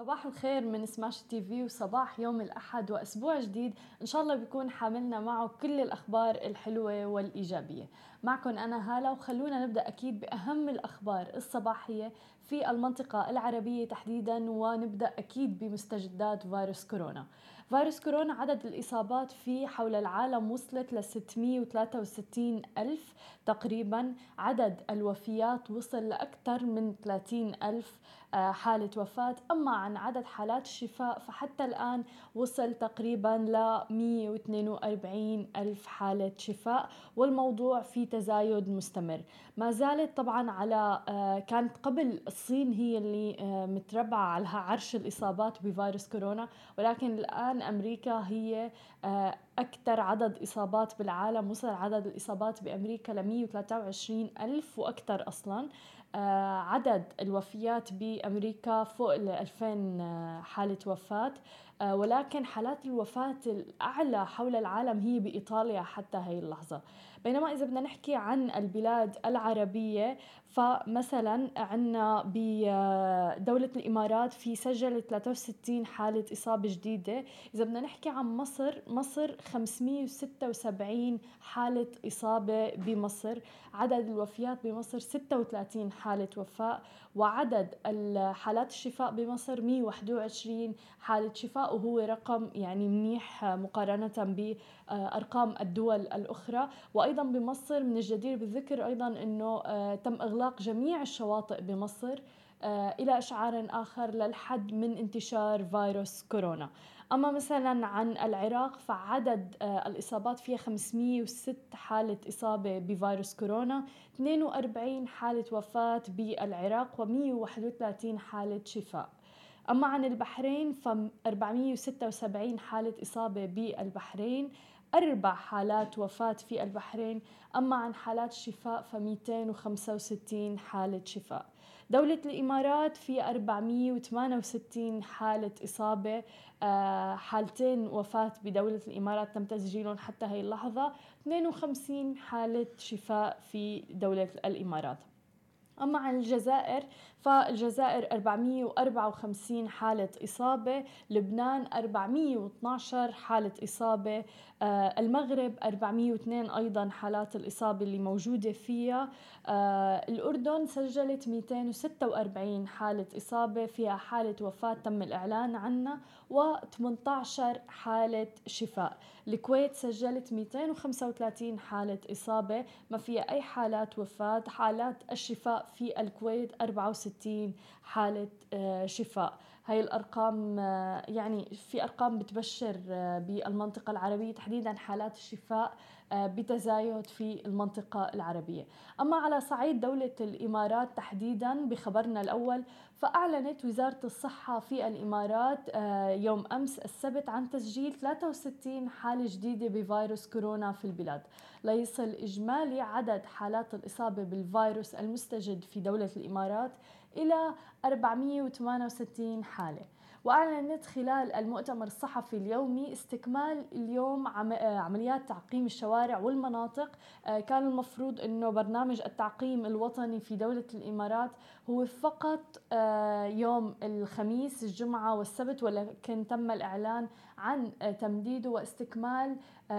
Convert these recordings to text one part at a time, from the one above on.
صباح الخير من سماش تي في وصباح يوم الأحد وأسبوع جديد. إن شاء الله بيكون حاملنا معه كل الأخبار الحلوة والإيجابية. معكم أنا هالة وخلونا نبدأ أكيد بأهم الأخبار الصباحية في المنطقة العربية تحديدا ونبدأ أكيد بمستجدات فيروس كورونا. فيروس كورونا عدد الإصابات فيه حول العالم وصلت ل 663 ألف تقريبا. عدد الوفيات وصل لأكثر من 30 ألف آه، حالة وفاة. أما عن عدد حالات الشفاء فحتى الآن وصل تقريبا ل 142 ألف حالة شفاء. والموضوع في تزايد مستمر. ما زالت طبعا على آه، كانت قبل الصين هي اللي آه، متربعة على عرش الإصابات بفيروس كورونا ولكن الآن أمريكا هي أكثر عدد إصابات بالعالم وصل عدد الإصابات بأمريكا ل 123 ألف وأكثر أصلا. آه، عدد الوفيات بأمريكا فوق ال 2000 آه، حالة وفاة. آه، ولكن حالات الوفاة الأعلى حول العالم هي بإيطاليا حتى هي اللحظة. بينما إذا بدنا نحكي عن البلاد العربية فمثلا عندنا بدولة الإمارات في سجلت 63 حالة إصابة جديدة. إذا بدنا نحكي عن مصر مصر 576 حالة إصابة بمصر. عدد الوفيات بمصر 36 حالة وفاة. وعدد الحالات الشفاء بمصر 121 حالة شفاء وهو رقم يعني منيح مقارنة بأرقام الدول الأخرى. وأيضا بمصر من الجدير بالذكر أيضا أنه آه، تم إغلاق جميع الشواطئ بمصر آه، إلى إشعار آخر للحد من انتشار فيروس كورونا. أما مثلا عن العراق فعدد آه، الإصابات فيها 506 حالة إصابة بفيروس كورونا 42 حالة وفاة بالعراق و131 حالة شفاء. أما عن البحرين ف 476 حالة إصابة بالبحرين أربع حالات وفاة في البحرين أما عن حالات الشفاء ف 265 حالة شفاء. دولة الإمارات في 468 حالة إصابة آه، حالتين وفاة بدولة الإمارات تم تسجيلهم حتى هي اللحظة. 52 حالة شفاء في دولة الإمارات. أما عن الجزائر فالجزائر 454 حالة إصابة لبنان 412 حالة إصابة آه المغرب 402 أيضا حالات الإصابة اللي موجودة فيها. آه الأردن سجلت 246 حالة إصابة فيها حالة وفاة تم الإعلان عنها و18 حالة شفاء. الكويت سجلت 235 حالة إصابة ما فيها أي حالات وفاة. حالات الشفاء في الكويت 64 حالة آه، شفاء. هاي الأرقام آه، يعني في أرقام بتبشر آه، بالمنطقة العربية تحديدا حالات الشفاء بتزايد في المنطقة العربية. أما على صعيد دولة الإمارات تحديدا بخبرنا الأول فأعلنت وزارة الصحة في الإمارات يوم أمس السبت عن تسجيل 63 حالة جديدة بفيروس كورونا في البلاد. ليصل إجمالي عدد حالات الإصابة بالفيروس المستجد في دولة الإمارات إلى 468 حالة. وأعلنت خلال المؤتمر الصحفي اليومي استكمال اليوم عمليات تعقيم الشوارع والمناطق. آه، كان المفروض أنه برنامج التعقيم الوطني في دولة الإمارات هو فقط آه، يوم الخميس الجمعة والسبت ولكن تم الإعلان عن آه، تمديده واستكمال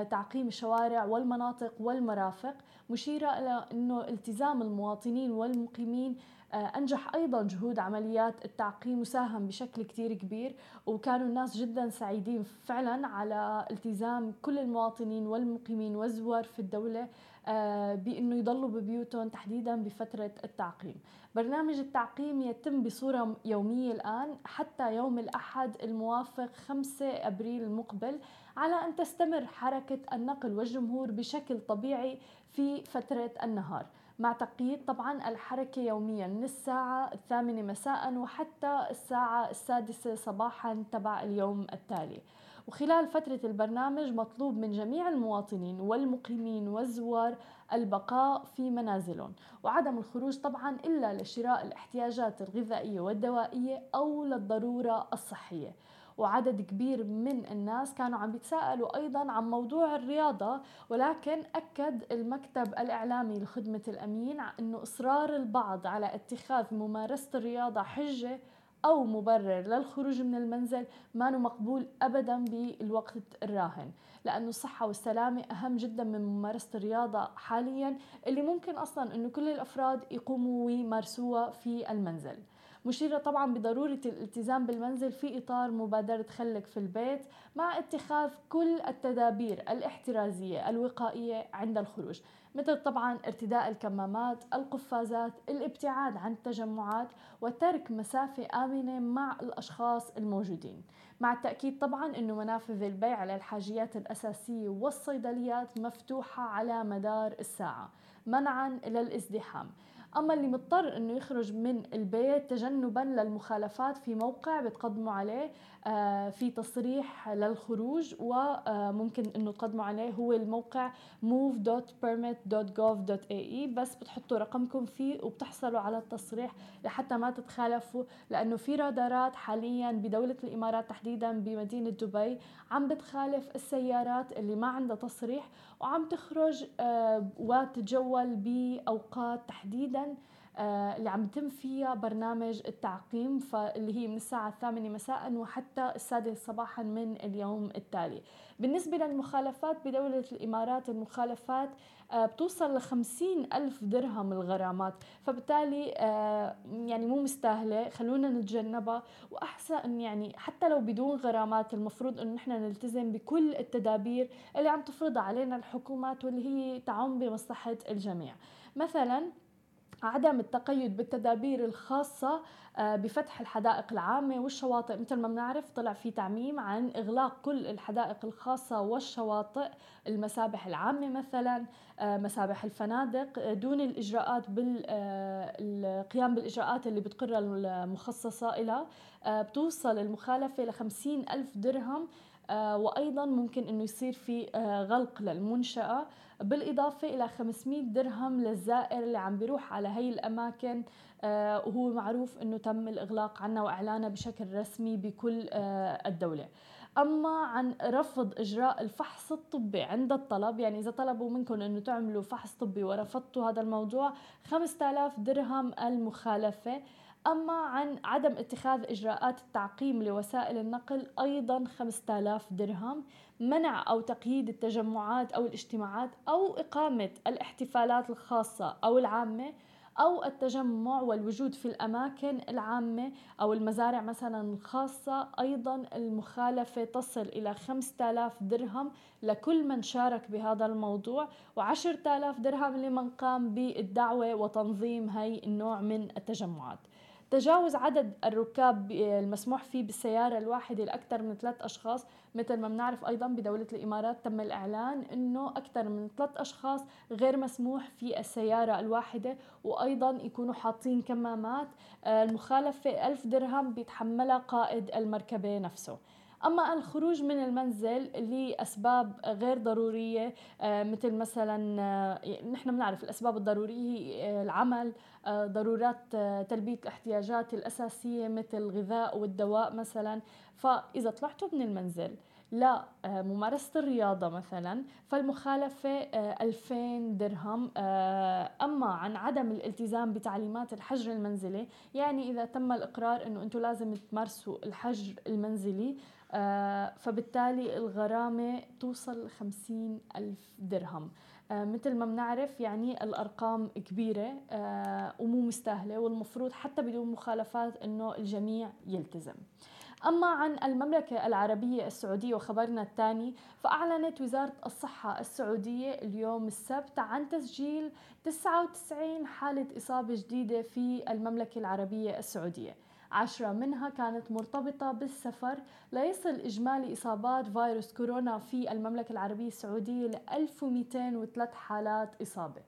تعقيم الشوارع والمناطق والمرافق. مشيرة إلى أنه التزام المواطنين والمقيمين أنجح أيضا جهود عمليات التعقيم وساهم بشكل كتير كبير وكانوا الناس جدا سعيدين فعلا على التزام كل المواطنين والمقيمين والزوار في الدولة آه، بأنه يضلوا ببيوتهم تحديدا بفترة التعقيم. برنامج التعقيم يتم بصورة يومية الآن حتى يوم الأحد الموافق 5 أبريل المقبل على أن تستمر حركة النقل والجمهور بشكل طبيعي في فترة النهار. مع تقييد طبعا الحركة يوميا من الساعة الثامنة مساء وحتى الساعة السادسة صباحا تبع اليوم التالي. وخلال فترة البرنامج مطلوب من جميع المواطنين والمقيمين والزوار البقاء في منازلهم. وعدم الخروج طبعا إلا لشراء الاحتياجات الغذائية والدوائية أو للضرورة الصحية. وعدد كبير من الناس كانوا عم بيتساءلوا أيضا عن موضوع الرياضة ولكن أكد المكتب الإعلامي لخدمة الأمين أنه إصرار البعض على اتخاذ ممارسة الرياضة حجة أو مبرر للخروج من المنزل ما مقبول أبدا بالوقت الراهن. لأنه الصحة والسلامة أهم جدا من ممارسة الرياضة حاليا اللي ممكن أصلا أنه كل الأفراد يقوموا ويمارسوها في المنزل. مشيرة طبعا بضرورة الالتزام بالمنزل في إطار مبادرة خلك في البيت مع اتخاذ كل التدابير الاحترازية الوقائية عند الخروج مثل طبعا ارتداء الكمامات القفازات الابتعاد عن التجمعات وترك مسافة آمنة مع الأشخاص الموجودين. مع التأكيد طبعا أنه منافذ البيع على الحاجيات الأساسية والصيدليات مفتوحة على مدار الساعة منعا للازدحام أما اللي مضطر أنه يخرج من البيت تجنبا للمخالفات في موقع بتقدموا عليه آه، في تصريح للخروج وممكن إنه تقدموا عليه هو الموقع move.permit.gov.ae بس بتحطوا رقمكم فيه وبتحصلوا على التصريح لحتى ما تتخالفوا لأنه في رادارات حاليا بدولة الإمارات تحديدا بمدينة دبي عم بتخالف السيارات اللي ما عندها تصريح وعم تخرج آه، وتتجول بأوقات تحديدا آه، اللي عم يتم فيها برنامج التعقيم فاللي هي من الساعة الثامنة مساء وحتى السادسة صباحا من اليوم التالي. بالنسبة للمخالفات بدولة الإمارات المخالفات آه، بتوصل لخمسين ألف درهم الغرامات. فبالتالي آه، يعني مو مستاهلة خلونا نتجنبها. وأحسن يعني حتى لو بدون غرامات المفروض أنه نحن نلتزم بكل التدابير اللي عم تفرضها علينا الحكومات واللي هي تعم بمصلحة الجميع. مثلا عدم التقيد بالتدابير الخاصة آه، بفتح الحدائق العامة والشواطئ. مثل ما بنعرف طلع في تعميم عن إغلاق كل الحدائق الخاصة والشواطئ المسابح العامة مثلا آه، مسابح الفنادق آه، دون الإجراءات بالقيام بالإجراءات اللي بتقرها المخصصة إلى بتوصل المخالفة لخمسين ألف درهم. وأيضا ممكن أنه يصير في غلق للمنشأة. بالإضافة إلى 500 درهم للزائر اللي عم بيروح على هي الأماكن. آه، وهو معروف أنه تم الإغلاق عنها وإعلانها بشكل رسمي بكل آه، الدولة. أما عن رفض إجراء الفحص الطبي عند الطلب يعني إذا طلبوا منكم أنه تعملوا فحص طبي ورفضتوا هذا الموضوع 5000 درهم المخالفة. أما عن عدم اتخاذ إجراءات التعقيم لوسائل النقل أيضا 5000 درهم منع أو تقييد التجمعات أو الاجتماعات أو إقامة الاحتفالات الخاصة أو العامة أو التجمع والوجود في الأماكن العامة أو المزارع مثلا الخاصة. أيضا المخالفة تصل إلى 5000 درهم لكل من شارك بهذا الموضوع و10000 درهم لمن قام بالدعوة وتنظيم هي النوع من التجمعات. تجاوز عدد الركاب المسموح فيه بالسيارة الواحدة لأكثر من ثلاث أشخاص مثل ما بنعرف أيضا بدولة الإمارات تم الإعلان أنه أكثر من ثلاث أشخاص غير مسموح في السيارة الواحدة وأيضا يكونوا حاطين كمامات آه، المخالفة ألف درهم بيتحملها قائد المركبة نفسه. أما الخروج من المنزل لأسباب غير ضرورية آه، مثل مثلا آه، نحن بنعرف الأسباب الضرورية هي العمل آه، ضرورات تلبية الاحتياجات الأساسية مثل الغذاء والدواء مثلا. فإذا طلعتوا من المنزل لممارسة الرياضة مثلا فالمخالفة 2000 درهم أما عن عدم الالتزام بتعليمات الحجر المنزلي يعني إذا تم الإقرار أنه أنتم لازم تمارسوا الحجر المنزلي فبالتالي الغرامة توصل خمسين ألف درهم. آه، مثل ما بنعرف يعني الأرقام كبيرة آه، ومو مستاهلة والمفروض حتى بدون مخالفات أنه الجميع يلتزم. أما عن المملكة العربية السعودية وخبرنا الثاني فأعلنت وزارة الصحة السعودية اليوم السبت عن تسجيل 99 حالة إصابة جديدة في المملكة العربية السعودية. عشرة منها كانت مرتبطة بالسفر. ليصل إجمالي إصابات فيروس كورونا في المملكة العربية السعودية ل 1203 حالات إصابة.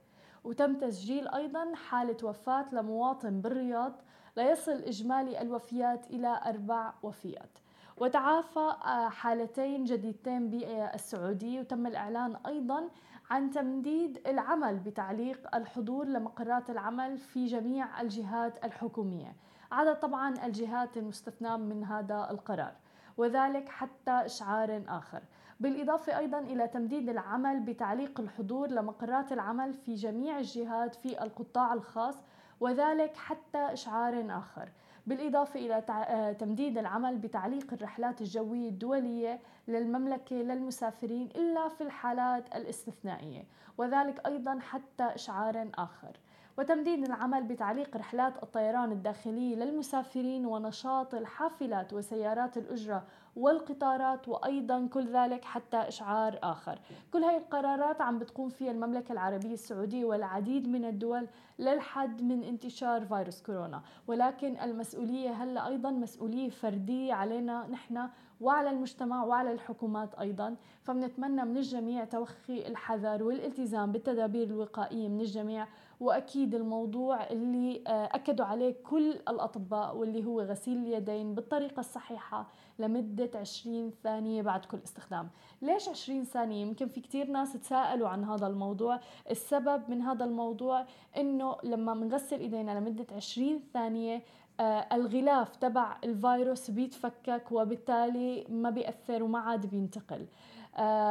وتم تسجيل أيضا حالة وفاة لمواطن بالرياض. ليصل إجمالي الوفيات إلى أربع وفيات. وتعافى آه، حالتين جديدتين بالسعودية. وتم الإعلان أيضا عن تمديد العمل بتعليق الحضور لمقرات العمل في جميع الجهات الحكومية. عدا طبعا الجهات المستثناة من هذا القرار وذلك حتى إشعار آخر. بالإضافة أيضا إلى تمديد العمل بتعليق الحضور لمقرات العمل في جميع الجهات في القطاع الخاص وذلك حتى إشعار آخر. بالإضافة إلى آه، تمديد العمل بتعليق الرحلات الجوية الدولية للمملكة للمسافرين إلا في الحالات الاستثنائية وذلك أيضا حتى إشعار آخر. وتمديد العمل بتعليق رحلات الطيران الداخلية للمسافرين ونشاط الحافلات وسيارات الأجرة والقطارات وأيضا كل ذلك حتى إشعار آخر. كل هاي القرارات عم بتقوم فيها المملكة العربية السعودية والعديد من الدول للحد من انتشار فيروس كورونا. ولكن المسؤولية هلأ أيضا مسؤولية فردية علينا نحن وعلى المجتمع وعلى الحكومات أيضا. فبنتمنى من الجميع توخي الحذر والالتزام بالتدابير الوقائية من الجميع وأكيد الموضوع اللي آه، أكدوا عليه كل الأطباء واللي هو غسيل اليدين بالطريقة الصحيحة لمدة 20 ثانية بعد كل استخدام. ليش 20 ثانية؟ يمكن في كثير ناس تساءلوا عن هذا الموضوع. السبب من هذا الموضوع إنه لما بنغسل إيدينا لمدة 20 ثانية آه الغلاف تبع الفيروس بيتفكك وبالتالي ما بيأثر وما عاد بينتقل.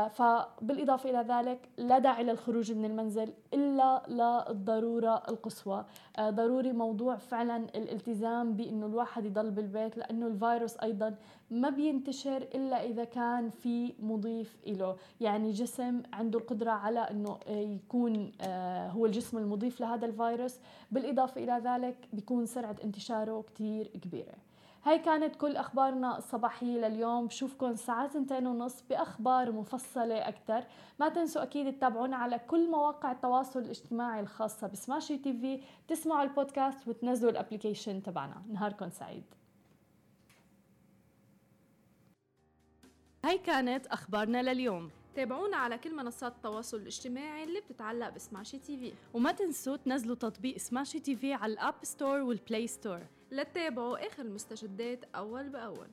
فبالإضافة إلى ذلك لا داعي للخروج من المنزل إلا للضرورة القصوى. آه، ضروري موضوع فعلا الالتزام بأنه الواحد يضل بالبيت لأنه الفيروس أيضا ما بينتشر إلا إذا كان في مضيف له يعني جسم عنده القدرة على أنه يكون آه، هو الجسم المضيف لهذا الفيروس. بالإضافة إلى ذلك بيكون سرعة انتشاره كتير كبيرة. هاي كانت كل أخبارنا الصباحية لليوم. بشوفكم الساعة 2 ونص بأخبار مفصلة أكثر ما تنسوا أكيد تتابعونا على كل مواقع التواصل الاجتماعي الخاصة بسماشي تي في. تسمعوا البودكاست وتنزلوا ال application تبعنا. نهاركم سعيد. هاي كانت أخبارنا لليوم. تابعونا على كل منصات التواصل الاجتماعي اللي بتتعلق بسماشي تي في. وما تنسوا تنزلوا تطبيق سماشي تي في على ال App Store وال Play Store. لتتابعوا آخر المستجدات أول بأول.